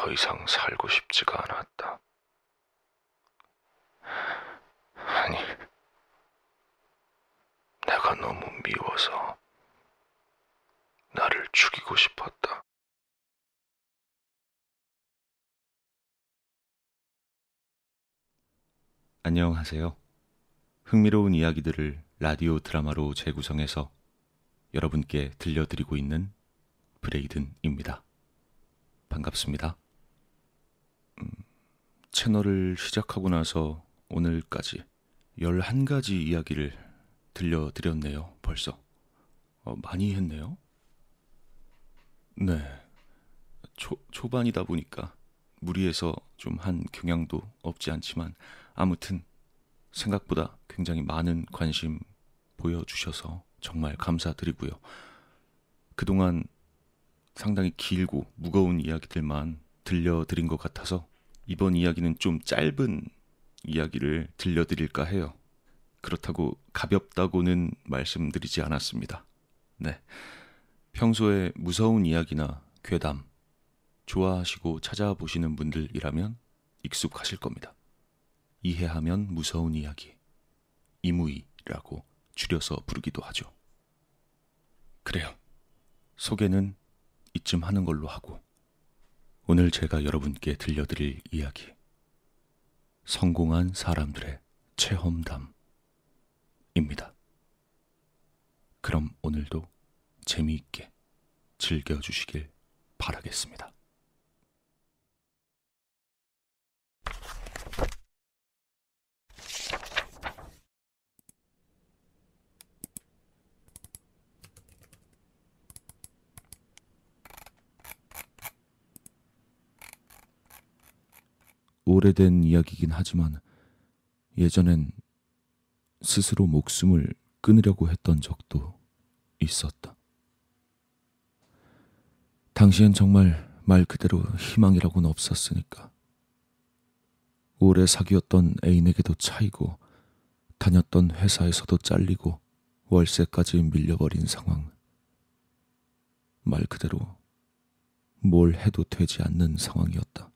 더 이상 살고 싶지가 않았다. 아니, 내가 너무 미워서 나를 죽이고 싶었다. 안녕하세요. 흥미로운 이야기들을 라디오 드라마로 재구성해서 여러분께 들려드리고 있는 브레이든입니다. 반갑습니다. 음, 채널을 시작하고 나서 오늘까지 11가지 이야기를 들려드렸네요, 벌써. 어, 많이 했네요. 네. 초, 초반이다 보니까 무리해서 좀 한 경향도 없지 않지만 아무튼 생각보다 굉장히 많은 관심 보여주셔서 정말 감사드리고요. 그동안 상당히 길고 무거운 이야기들만 들려드린 것 같아서 이번 이야기는 좀 짧은 이야기를 들려드릴까 해요. 그렇다고 가볍다고는 말씀드리지 않았습니다. 네. 평소에 무서운 이야기나 괴담 좋아하시고 찾아보시는 분들이라면 익숙하실 겁니다. 이해하면 무서운 이야기, 이무이라고 줄여서 부르기도 하죠. 그래요. 소개는 이쯤 하는 걸로 하고, 오늘 제가 여러분께 들려드릴 이야기. 성공한 사람들의 체험담입니다. 그럼 오늘도 재미있게 즐겨주시길 바라겠습니다. 오래된 이야기긴 하지만 예전엔 스스로 목숨을 끊으려고 했던 적도 있었다. 당시엔 정말 말 그대로 희망이라고는 없었으니까. 오래 사귀었던 애인에게도 차이고 다녔던 회사에서도 잘리고 월세까지 밀려버린 상황. 말 그대로 뭘 해도 되지 않는 상황이었다.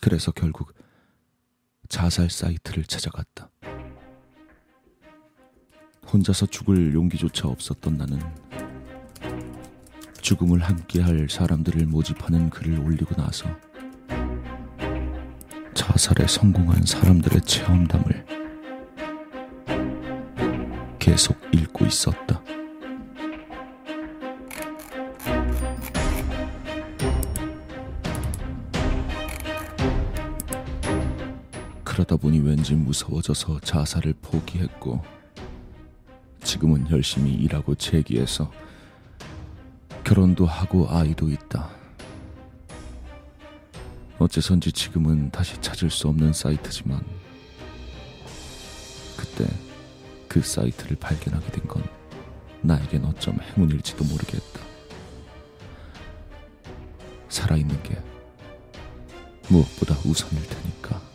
그래서 결국 자살 사이트를 찾아갔다. 혼자서 죽을 용기조차 없었던 나는 죽음을 함께할 사람들을 모집하는 글을 올리고 나서 자살에 성공한 사람들의 체험담을 계속 읽고 있었다. 그러다 보니 왠지 무서워져서 자살을 포기했고 지금은 열심히 일하고 재기해서 결혼도 하고 아이도 있다. 어째선지 지금은 다시 찾을 수 없는 사이트지만 그때 그 사이트를 발견하게 된 건 나에겐 어쩜 행운일지도 모르겠다. 살아있는 게 무엇보다 우선일 테니까.